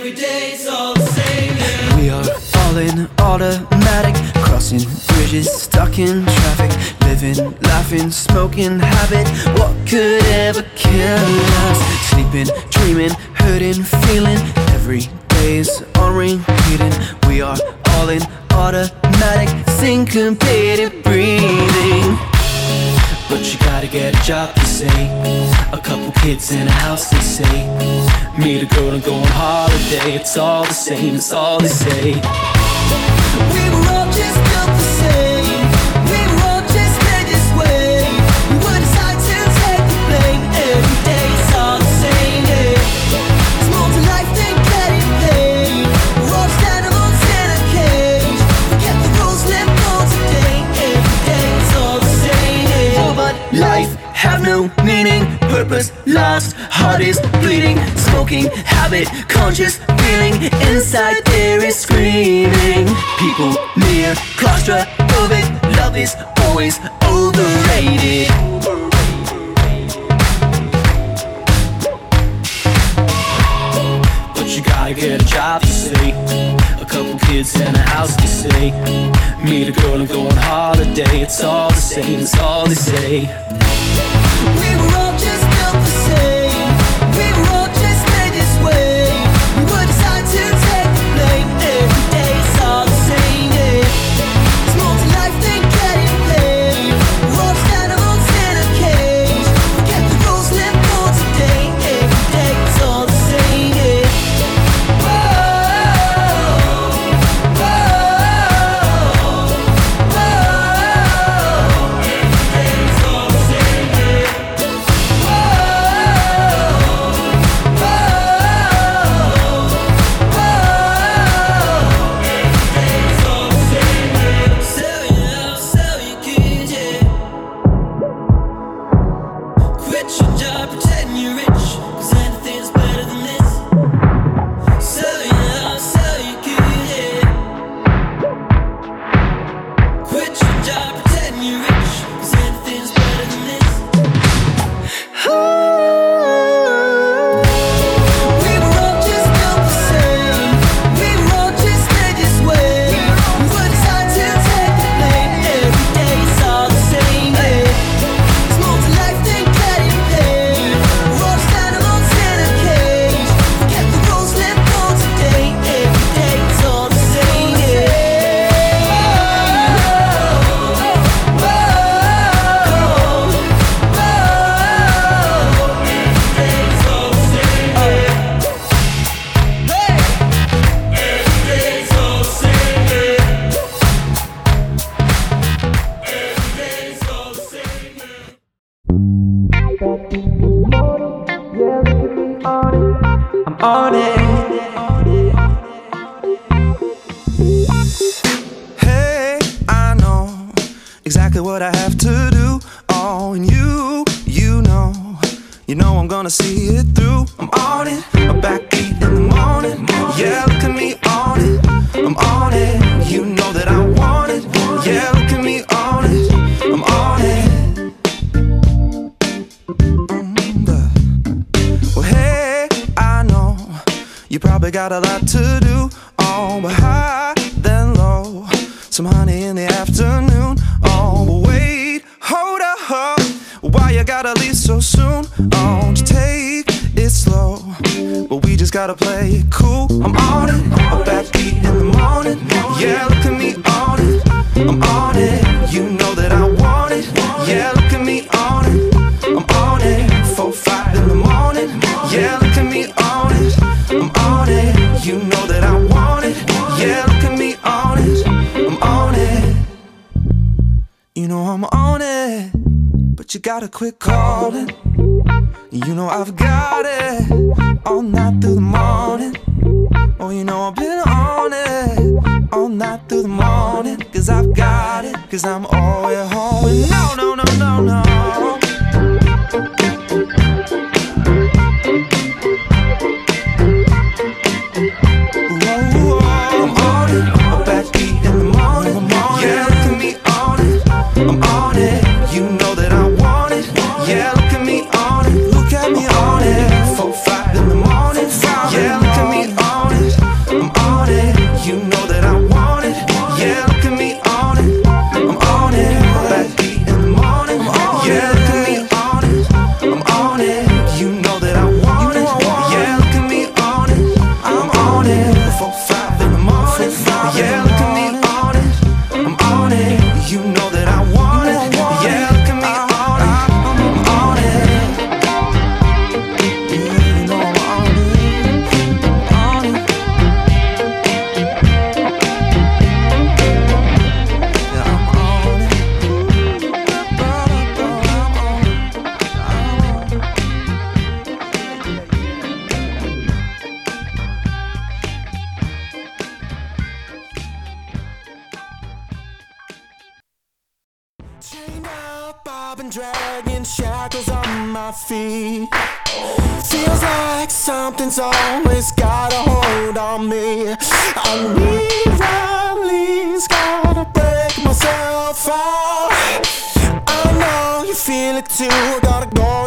every day all the same. We are all in automatic, crossing bridges, stuck in traffic, living, laughing, smoking habit. What could ever kill us? Sleeping, dreaming, hurting, feeling. Every day's on repeating. We are all in automatic, syncopated breathing. But you gotta get a job, they say. A couple kids in a house, they say. Meet a girl and go on holiday. It's all the same, it's all they say. Meaning, purpose lost, heart is bleeding, smoking habit, conscious feeling inside there is screaming. People near claustrophobic, love is always overrated. But you gotta get a job, you. A couple kids in a house, you say. Meet a girl and go on holiday. It's all the same, it's all they say. Oh, but high then low, some honey in the afternoon. Oh, but wait, hold up, why you gotta leave so soon? Oh, just take it slow, but we just gotta play it cool. I'm on it, a backbeat in the morning. Yeah, quit calling. You know I've got it all night through the morning. Oh, you know I've been on it all night through the morning. Cause I've got it, cause I'm all feet. Feels like something's always got a hold on me. I nearly's gotta break myself out. I know you feel it too. Gotta go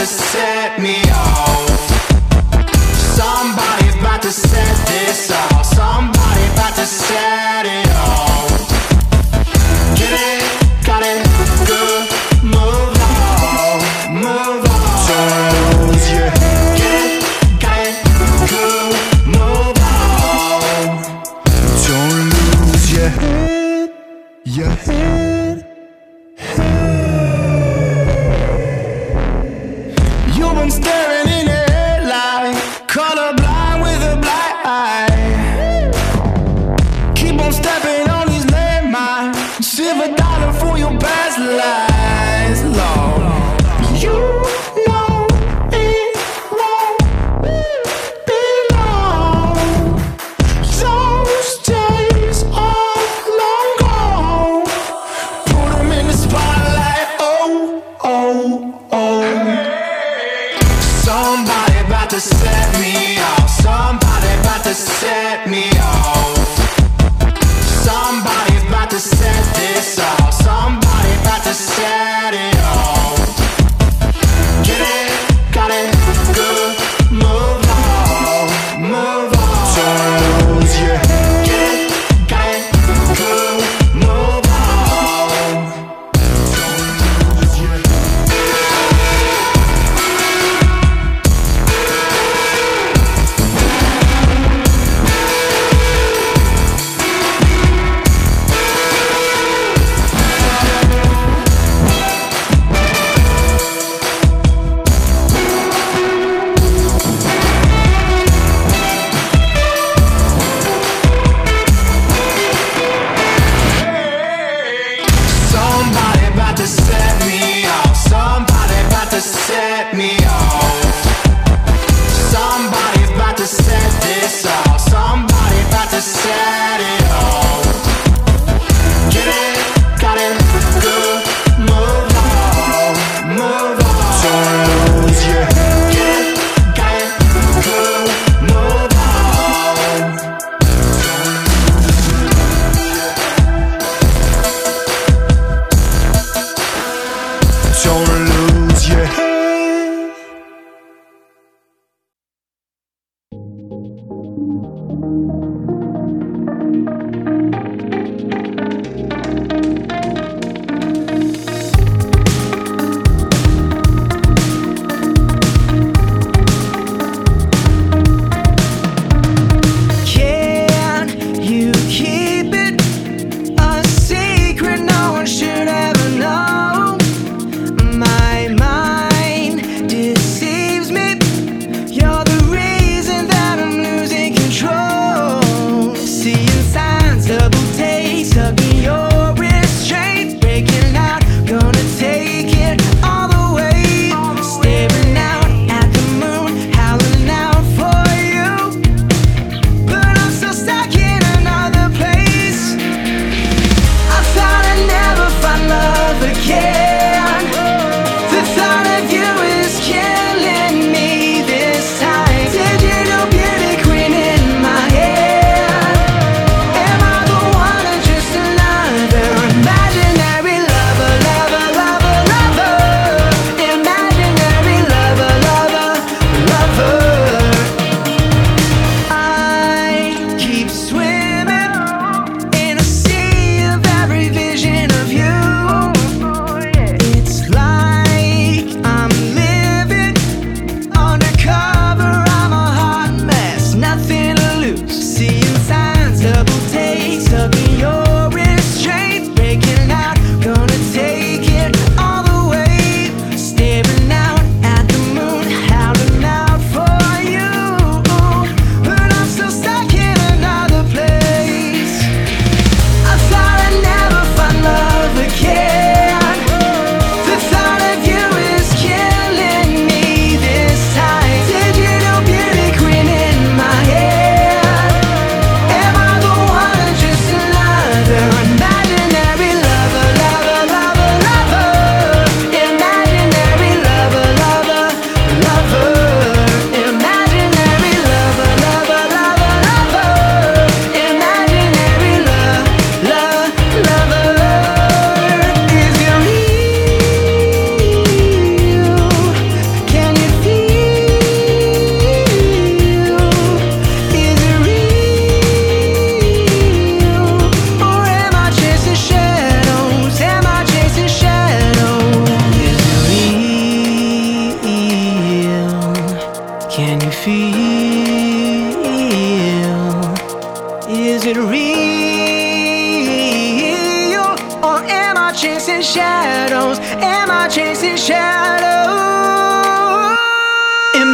to set me off. Somebody about to set this off. Somebody about to set.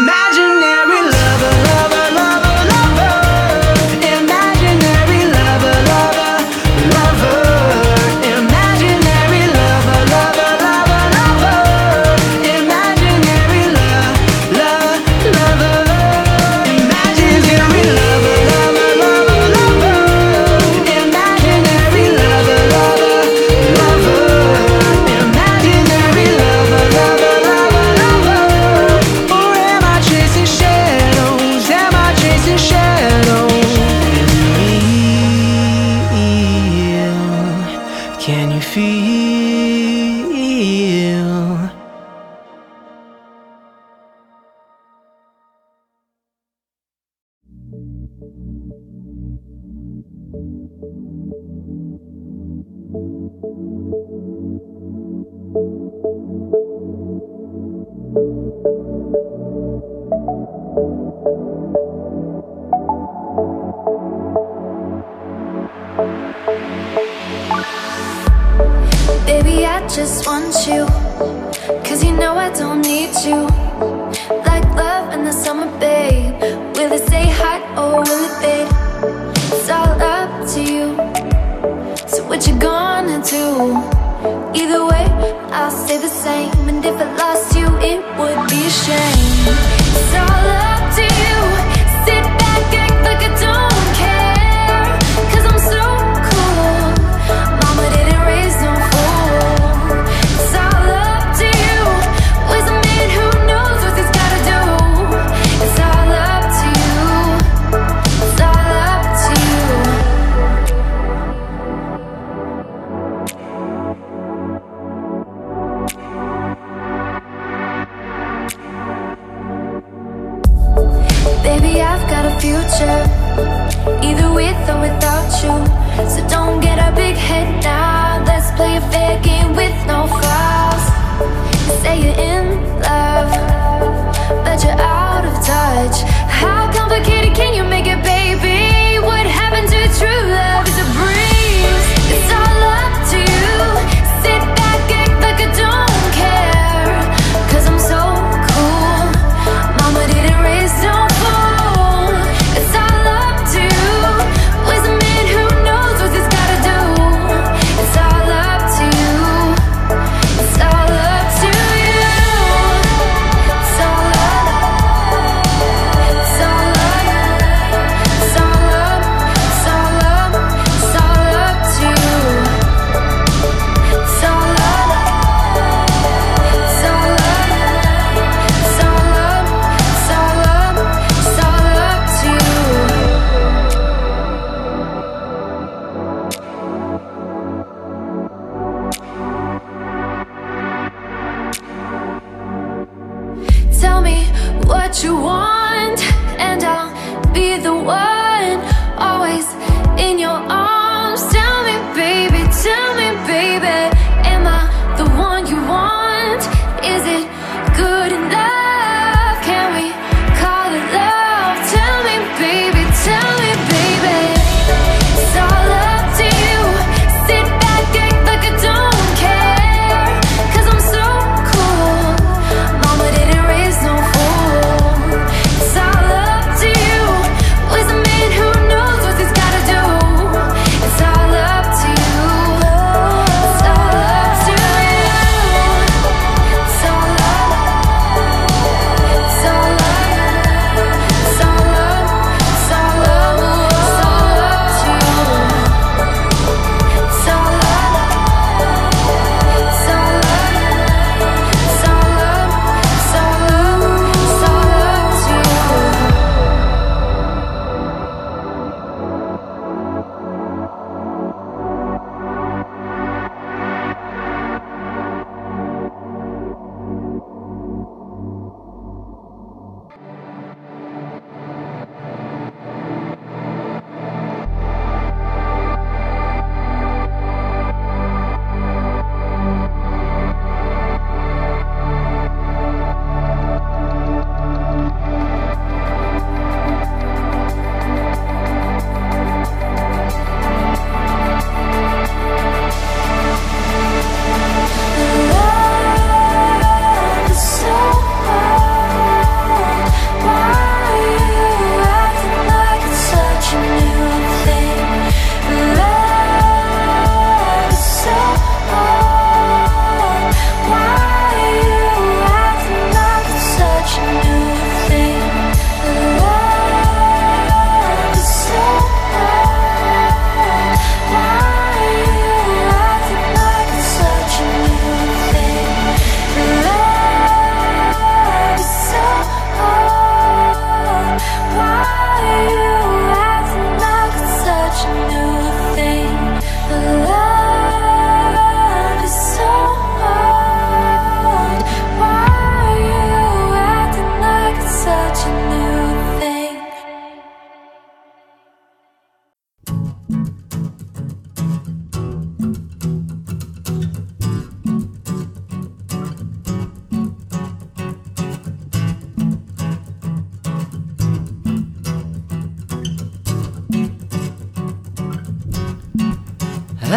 Imaginary nothing without you. So don't get a big head now. Let's play a fair game with no fouls. Say you're in love But you're out of touch.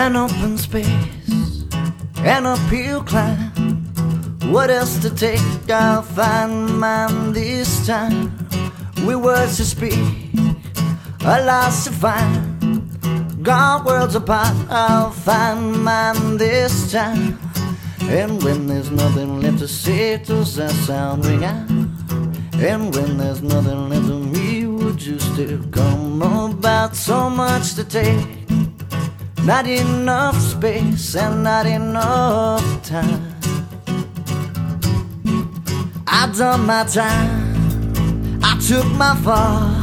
an open space, an uphill climb. What else to take? I'll find mine this time. We words to speak, a loss to find. God worlds apart, I'll find mine this time. And when there's nothing left to say, does that sound ring out? And when there's nothing left of me, would you still come about? So much to take not enough space, and not enough time. I've done my time, I took my fall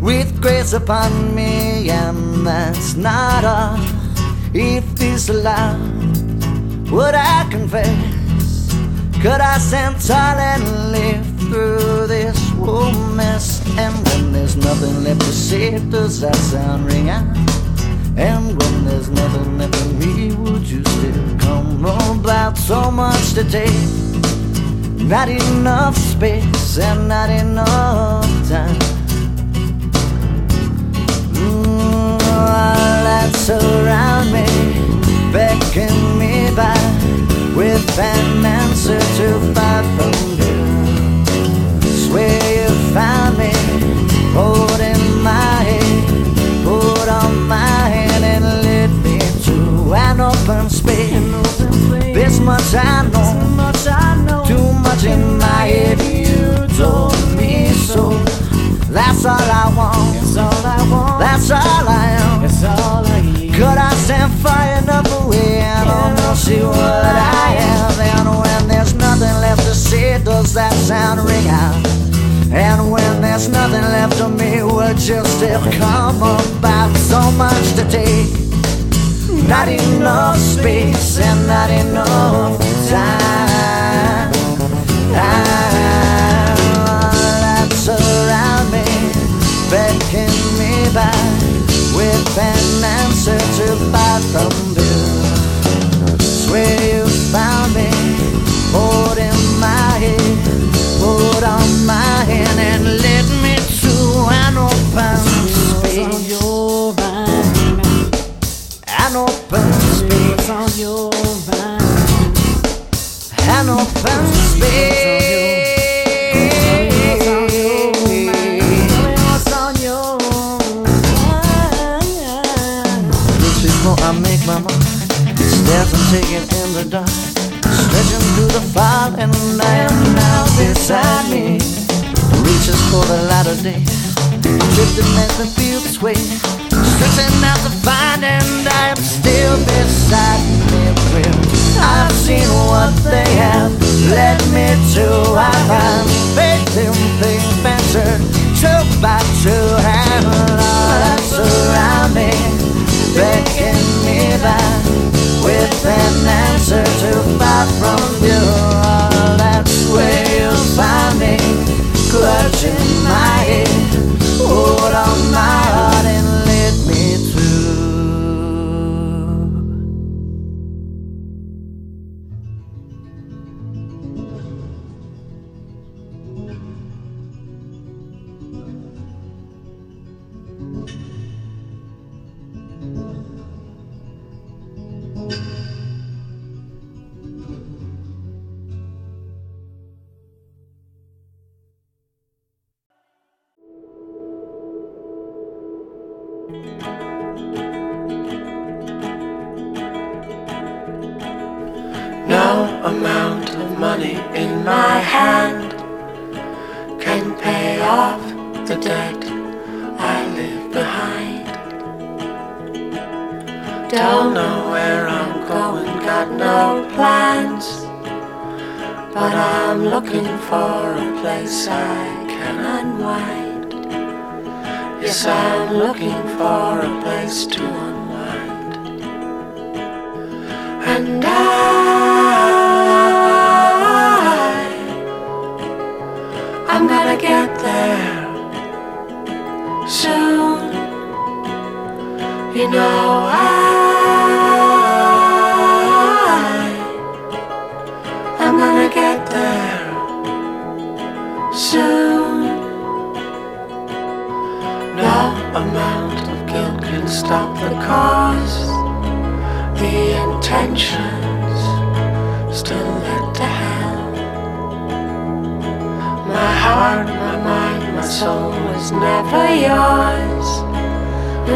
with grace upon me, and that's not all. If this allowed, would I confess? Could I stand tall and live through this whole mess? And when there's nothing left to say, does that sound ring out? And when there's nothing left of me, would you still come about? So much to take, not enough space, and not enough time. Mm, all that's around me, beckon me back with an answer to fight from you. Swear you found me, space. This much I know, too much in my head. You told me so. That's all I want. That's all I am. Could I stand far enough away and almost see what I am? And when there's nothing left to say, does that sound ring out? And when there's nothing left of me, would you still come about? So much to take, not enough space and not enough time. Ah, that's around me, beckon me back with an answer to fight from you. Swear you found me, holding my head, hold on my hand and lead and I am now beside me. Reaches for the light of day, drifting as the fields sway, stretching out to find, and I am still beside me. I've seen what they have led me to. I find faith in things better, two by two, and lights around me, beckon me back with an answer to fight from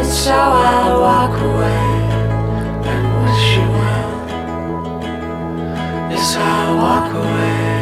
So I'll walk away and wish you well. Yes, I'll walk away.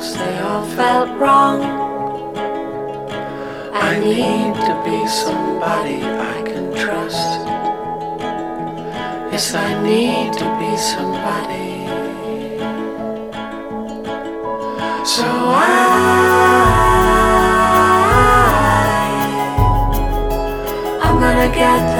thoughts, they all felt wrong. I need to be somebody I can trust. Yes, I need to be somebody. So I, I'm gonna get there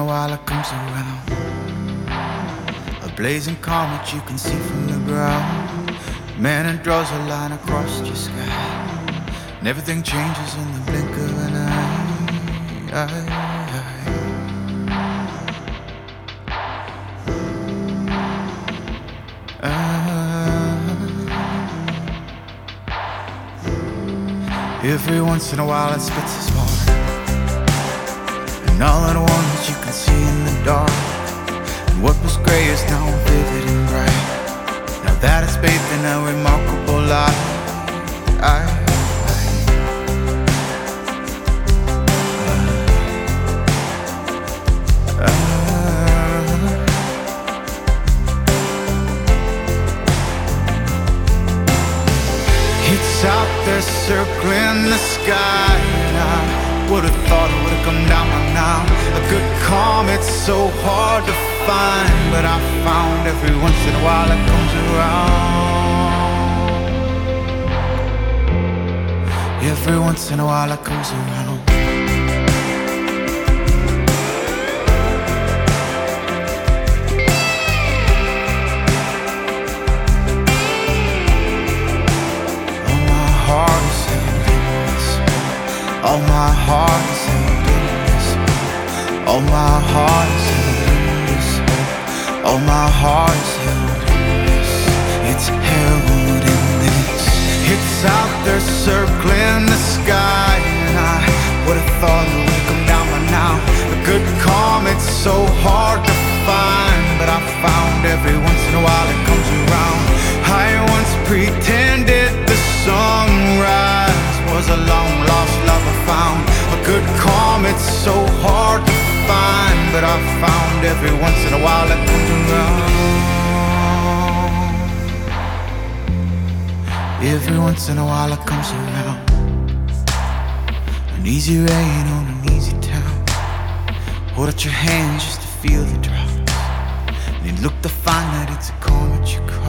a while it comes around. A blazing comet you can see from the ground. Man, it draws a line across your sky. And everything changes in the blink of an eye. Ah. Every once in a while it spits a spark. And all at once you dark. And what was gray is now vivid and bright. Now that is bathed in a remarkable light. I, It's out there circling the sky. And I would have thought it would have come down by now. A good calm, it's so hard to find. But I found every once in a while it comes around. Every once in a while it comes around. All my heart is this. All my heart is this. All my heart is held in this. All my heart is held in this. It's held in this. It's out there circling the sky, and I would have thought it would come down by now. A good calm, it's so hard to find, but I found every once in a while it comes around. I once pretended the sunrise was a long lost love I found. A good calm, it's so hard find, but I found every once in a while it comes around. Every once in a while it comes around. An easy rain on an easy town. Hold out your hands just to feel the drops. And you look to find that it's a comet you caught.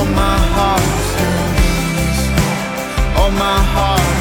all my heart, all my heart.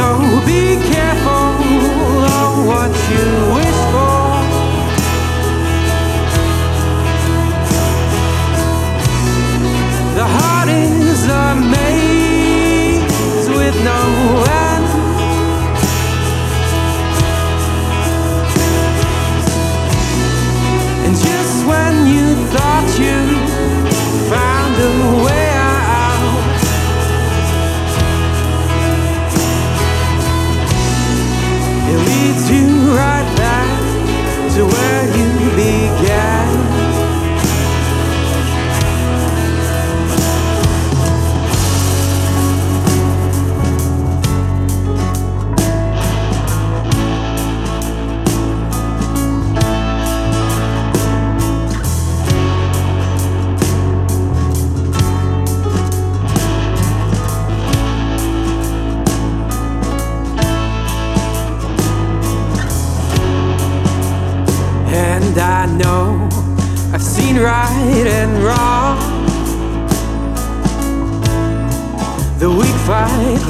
So be careful of what you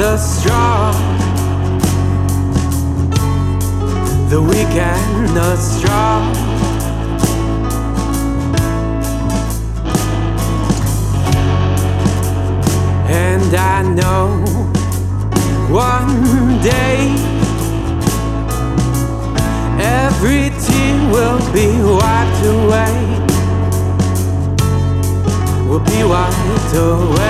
the strong. The weak and the strong. And I know one day every tear will be wiped away. Will be wiped away.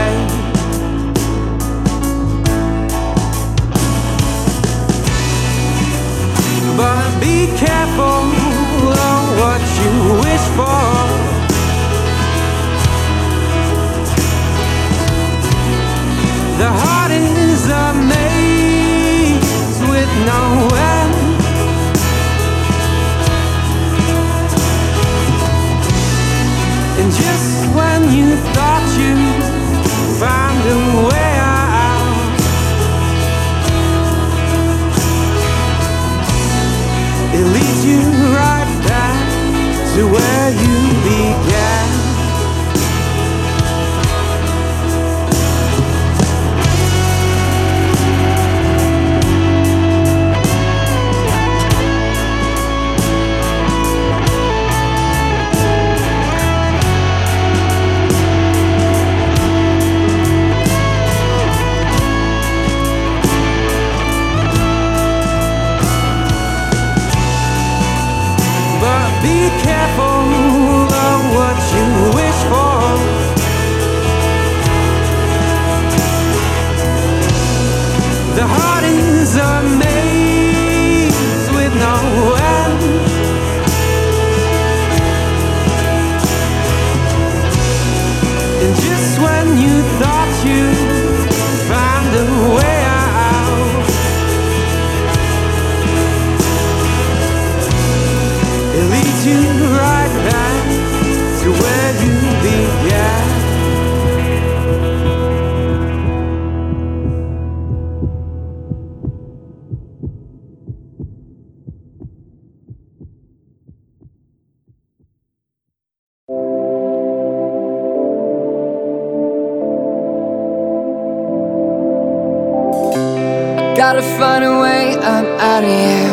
Gotta find a way up out of here.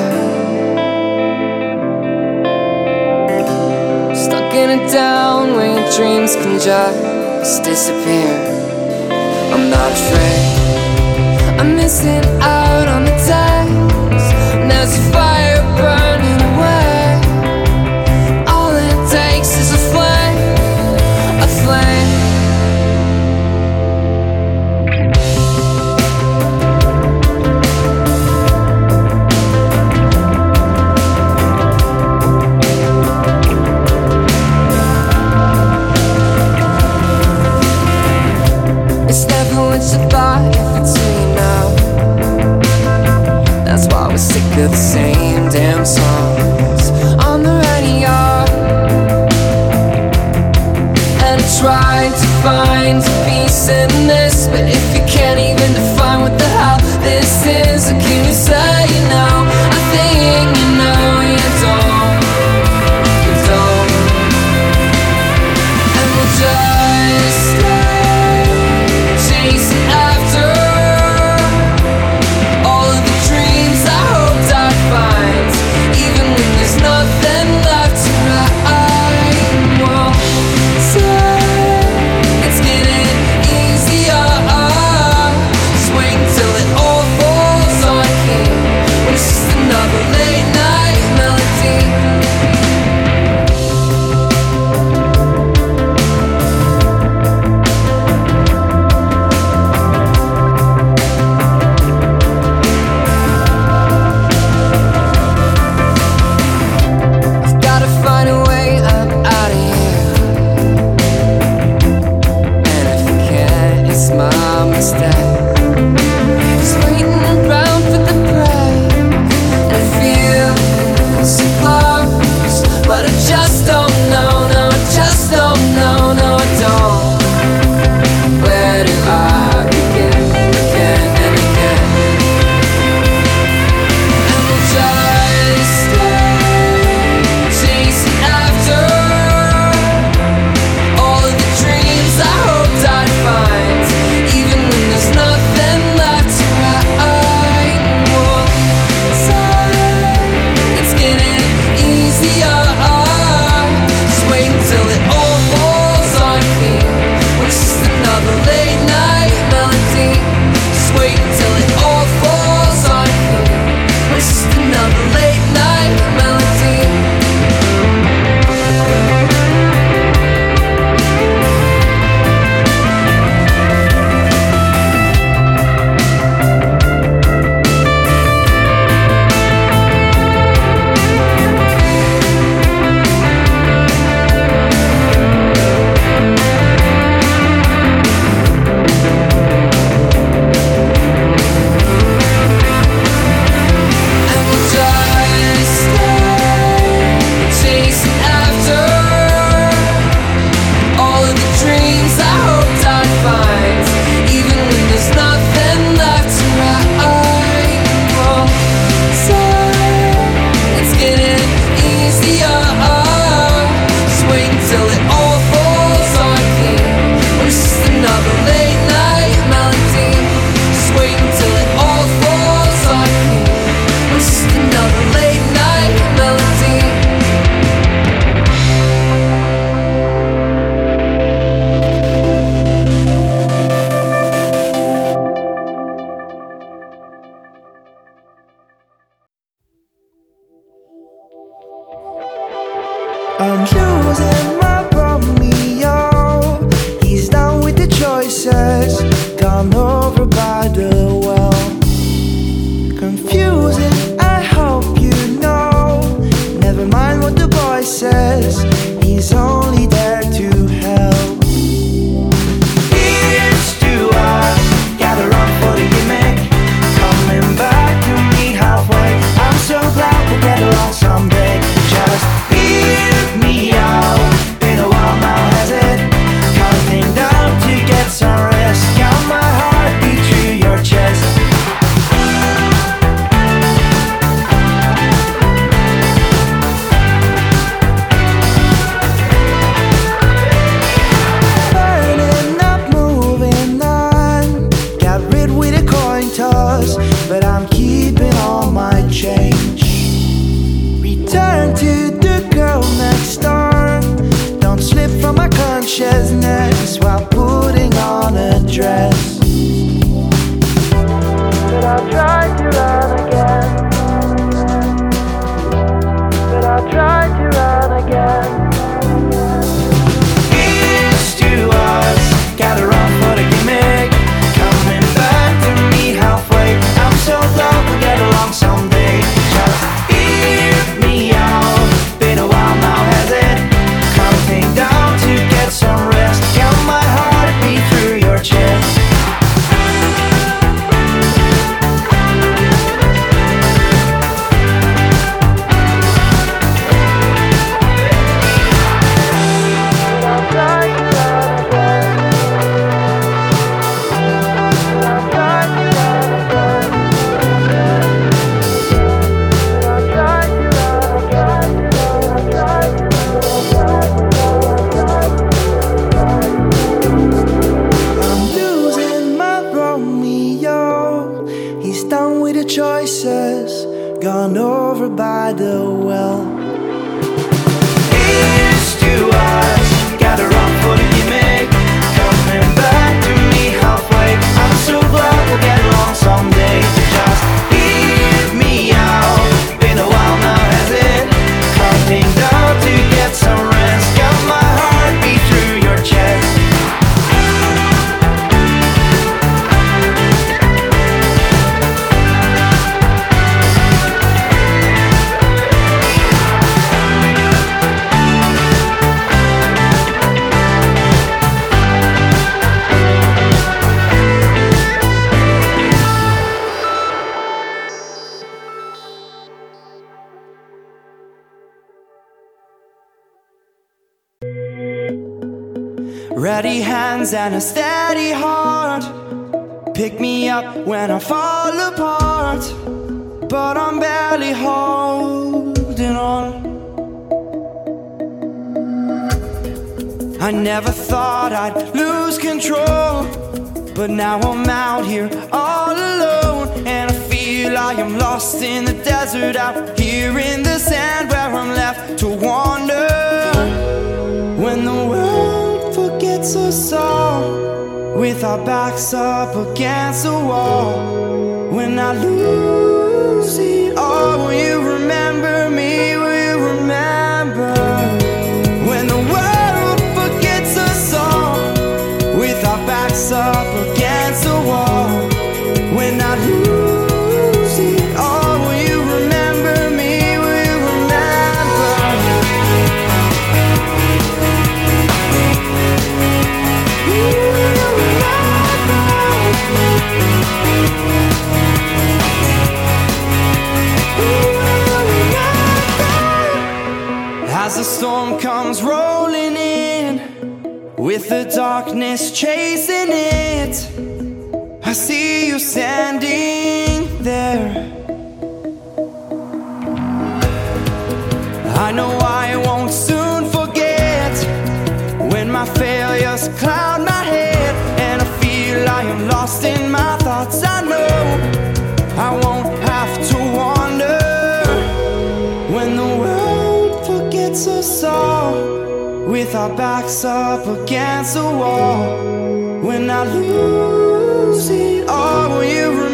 Stuck in a town where your dreams can just disappear. I'm not afraid. I'm missing out on the. And there's a fire burning away. All it takes is a flame, a flame. It's who you know. That's why we're sick of the same damn songs on the radio. And I tried to find peace in this, but if you can't even define what the hell this is, can you say you know? I think when I fall apart, but I'm barely holding on. I never thought I'd lose control, but now I'm out here all alone, and I feel I am lost in the desert out here in the sand where I'm left to wander. When the world forgets us all with our backs up against the wall. When I lose it all, will you remember me? Will you remember? When the world forgets us all, with our backs up against the wall. As the storm comes rolling in, with the darkness chasing it, I see you standing there. I know I won't soon forget when my failures cloud my head and I feel I am lost in my thoughts. I won't have to wander when the world forgets us all with our backs up against the wall. When I lose it all, you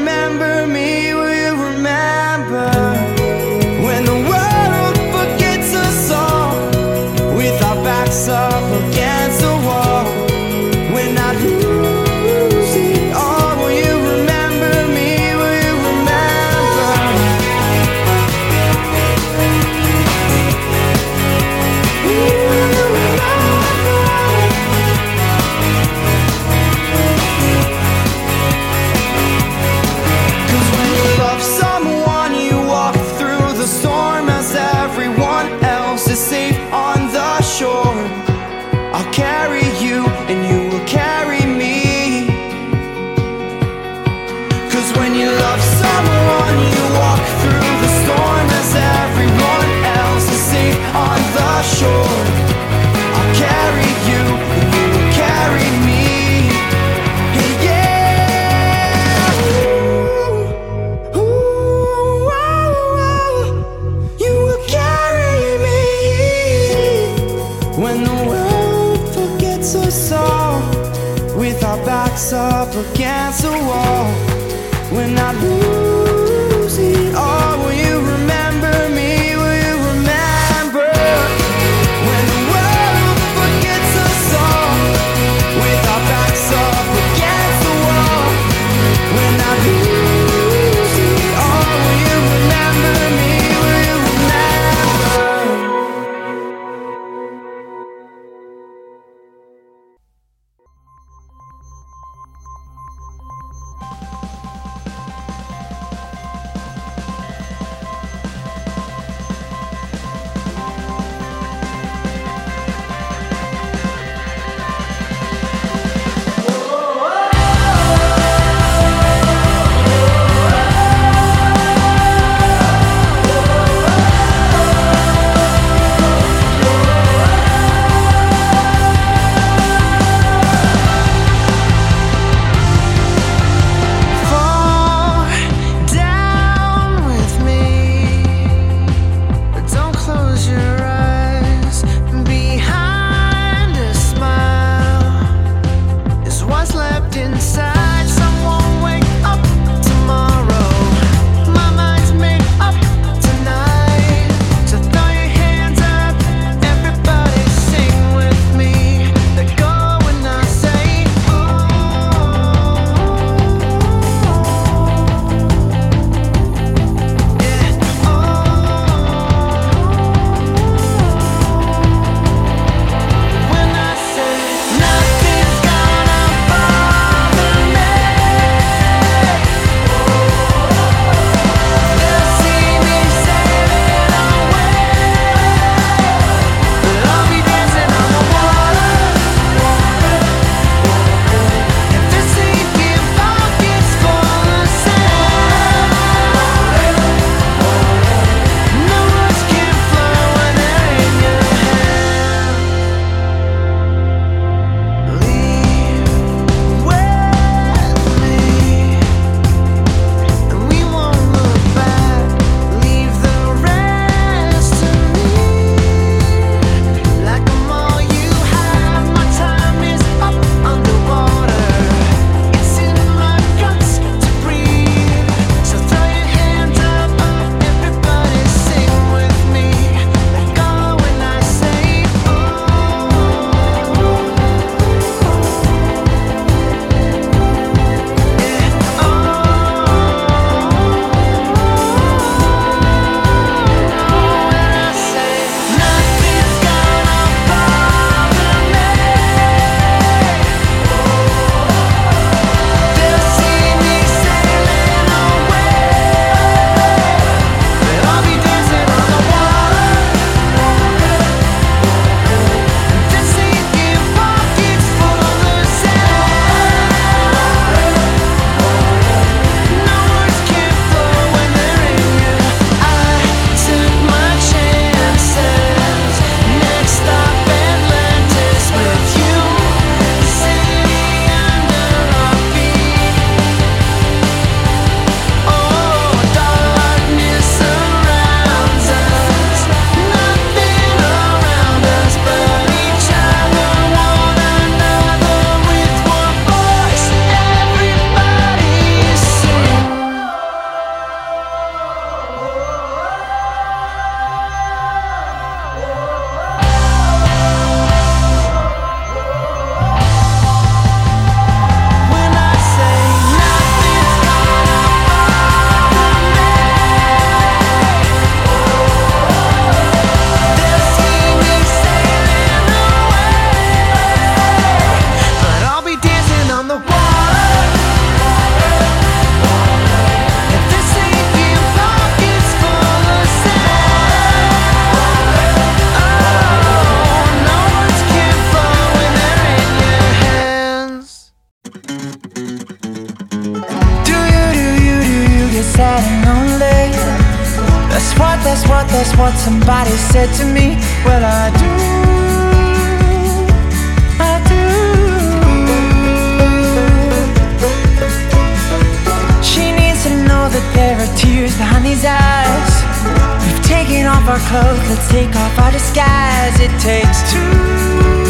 disguise. It takes two.